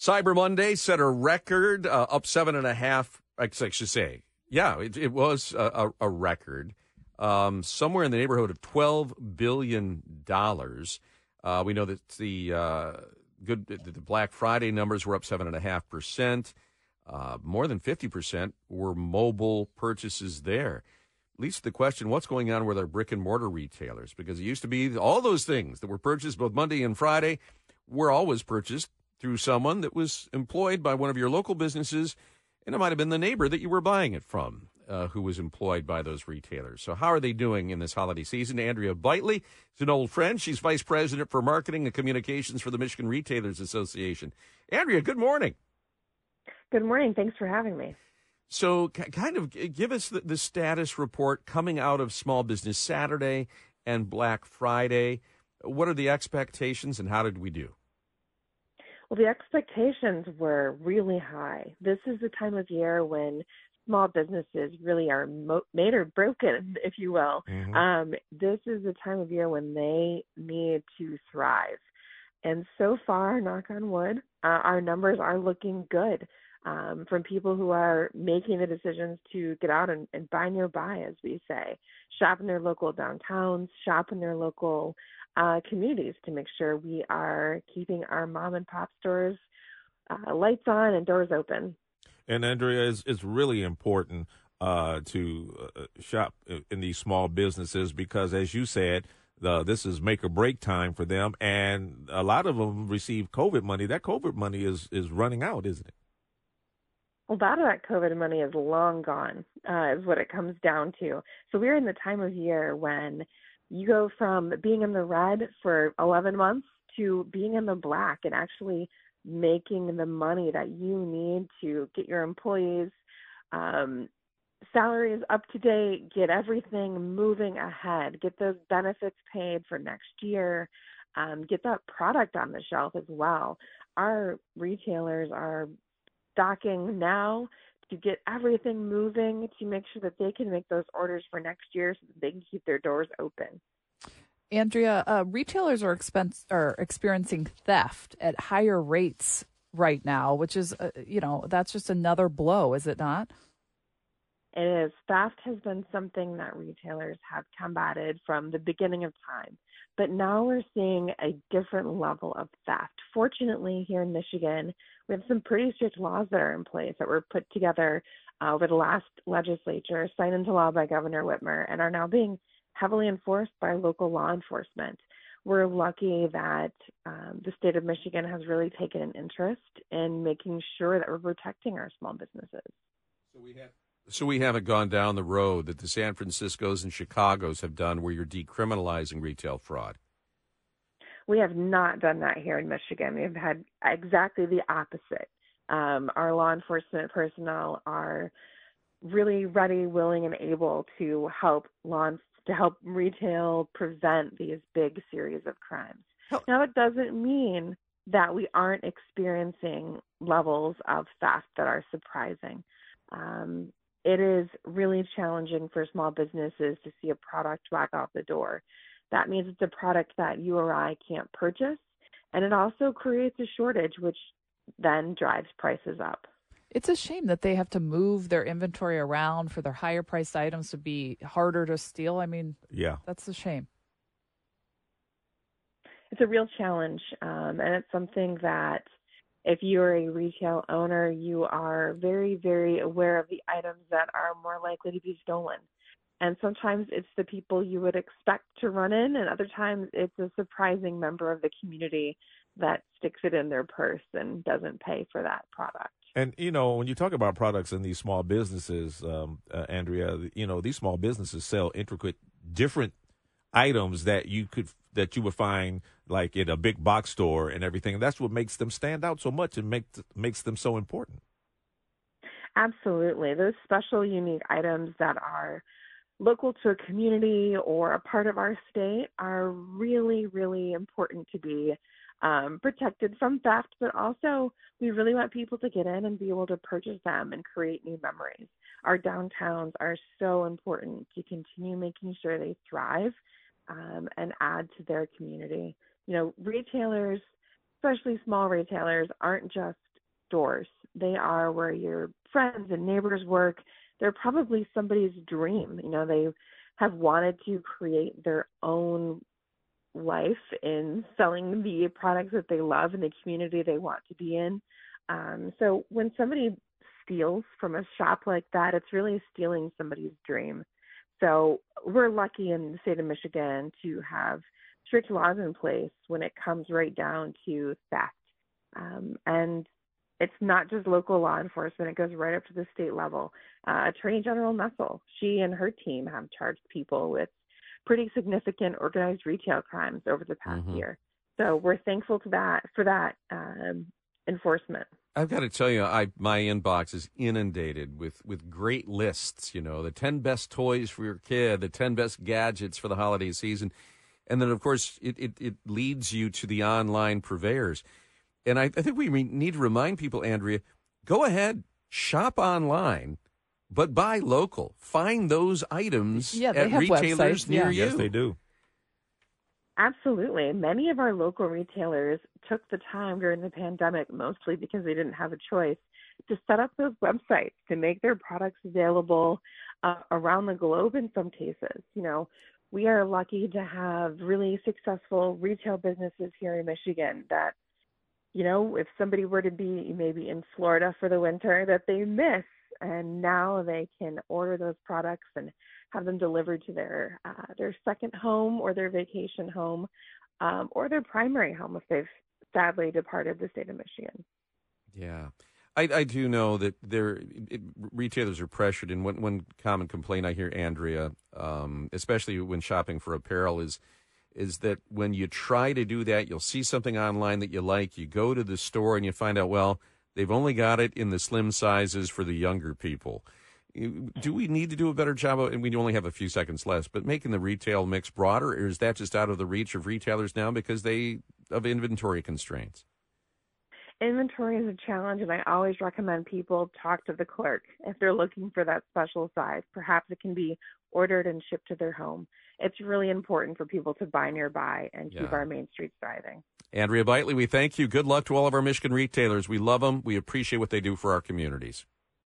Cyber Monday set a record, uh, up seven and a half. I should say, yeah, it, it was a, a, a record, um, somewhere in the neighborhood of twelve billion dollars. Uh, we know that the uh, good the Black Friday numbers were up seven and a half percent. Uh, more than fifty percent were mobile purchases there. At least the question: What's going on with our brick and mortar retailers? Because it used to be all those things that were purchased both Monday and Friday were always purchased through someone that was employed by one of your local businesses, and it might have been the neighbor that you were buying it from. Uh, who was employed by those retailers. So, how are they doing in this holiday season? Andrea Bitely is an old friend. She's vice president for marketing and communications for the Michigan Retailers Association. Andrea, good morning. Good morning. Thanks for having me. So, kind of give us the, the status report coming out of Small Business Saturday and Black Friday. What are the expectations and how did we do? Well, the expectations were really high. This is the time of year when small businesses really are mo- made or broken, if you will. Mm-hmm. Um, this is the time of year when they need to thrive. And so far, knock on wood, uh, our numbers are looking good um, from people who are making the decisions to get out and, and buy nearby, as we say, shop in their local downtowns, shop in their local uh, communities to make sure we are keeping our mom and pop stores uh, lights on and doors open. And Andrea, is it's really important uh, to uh, shop in these small businesses because, as you said, this is make or break time for them, and a lot of them receive COVID money. That COVID money is is running out, isn't it? A lot of that COVID money is long gone, uh, is what it comes down to. So we're in the time of year when you go from being in the red for 11 months to being in the black and actually making the money that you need to get your employees um, salaries up to date, get everything moving ahead, get those benefits paid for next year, um, get that product on the shelf as well. Our retailers are stocking now to get everything moving to make sure that they can make those orders for next year so that they can keep their doors open. Andrea, uh, retailers are, expense, are experiencing theft at higher rates right now, which is, uh, you know, that's just another blow, is it not? It is. Theft has been something that retailers have combated from the beginning of time. But now we're seeing a different level of theft. Fortunately, here in Michigan, we have some pretty strict laws that are in place that were put together uh, over the last legislature, signed into law by Governor Whitmer, and are now being heavily enforced by local law enforcement. We're lucky that um, the state of Michigan has really taken an interest in making sure that we're protecting our small businesses. So we have. So we haven't gone down the road that the San Franciscos and Chicago's have done, where you're decriminalizing retail fraud. We have not done that here in Michigan. We've had exactly the opposite. Um, our law enforcement personnel are really ready, willing, and able to help law to help retail prevent these big series of crimes. Now, it doesn't mean that we aren't experiencing levels of theft that are surprising. Um, it is really challenging for small businesses to see a product walk out the door. That means it's a product that you or I can't purchase, and it also creates a shortage, which then drives prices up. It's a shame that they have to move their inventory around for their higher priced items to be harder to steal. I mean, yeah, that's a shame. It's a real challenge, um, and it's something that if you're a retail owner, you are very, very aware of the items that are more likely to be stolen. And sometimes it's the people you would expect to run in, and other times it's a surprising member of the community that sticks it in their purse and doesn't pay for that product. And you know, when you talk about products in these small businesses, um, uh, Andrea, you know, these small businesses sell intricate, different items that you could that you would find like in a big box store and everything. And that's what makes them stand out so much and make makes them so important. Absolutely, those special, unique items that are local to a community or a part of our state are really, really important to be um, protected from theft, but also we really want people to get in and be able to purchase them and create new memories. Our downtowns are so important to continue making sure they thrive um, and add to their community. You know, retailers, especially small retailers, aren't just stores. They are where your friends and neighbors work. They're probably somebody's dream. You know, they have wanted to create their own life in selling the products that they love in the community they want to be in. Um, so when somebody steals from a shop like that, it's really stealing somebody's dream. So we're lucky in the state of Michigan to have strict laws in place when it comes right down to theft. Um, and it's not just local law enforcement, it goes right up to the state level. Uh, Attorney General Nessel, she and her team have charged people with pretty significant organized retail crimes over the past mm-hmm. year. So we're thankful to that for that um, enforcement. I've got to tell you, I my inbox is inundated with with great lists. You know, the ten best toys for your kid, the ten best gadgets for the holiday season, and then of course it it, it leads you to the online purveyors. And I, I think we need to remind people, Andrea, go ahead, shop online, but buy local. Find those items yeah, at retailers websites. near yeah. you. Yes, they do. Absolutely. Many of our local retailers took the time during the pandemic, mostly because they didn't have a choice, to set up those websites to make their products available uh, around the globe in some cases. You know, we are lucky to have really successful retail businesses here in Michigan that, you know, if somebody were to be maybe in Florida for the winter, that they miss and now they can order those products and have them delivered to their uh, their second home or their vacation home um, or their primary home if they've sadly departed the state of Michigan. Yeah. I, I do know that there retailers are pressured, and one, one common complaint I hear, Andrea, um, especially when shopping for apparel, is is that when you try to do that, you'll see something online that you like, you go to the store and you find out, well, they've only got it in the slim sizes for the younger people do we need to do a better job of, and we only have a few seconds left, but making the retail mix broader, or is that just out of the reach of retailers now because they of inventory constraints? Inventory is a challenge, and I always recommend people talk to the clerk if they're looking for that special size. Perhaps it can be ordered and shipped to their home. It's really important for people to buy nearby and keep our main streets thriving. Andrea Bitely, we thank you. Good luck to all of our Michigan retailers. We love them. We appreciate what they do for our communities.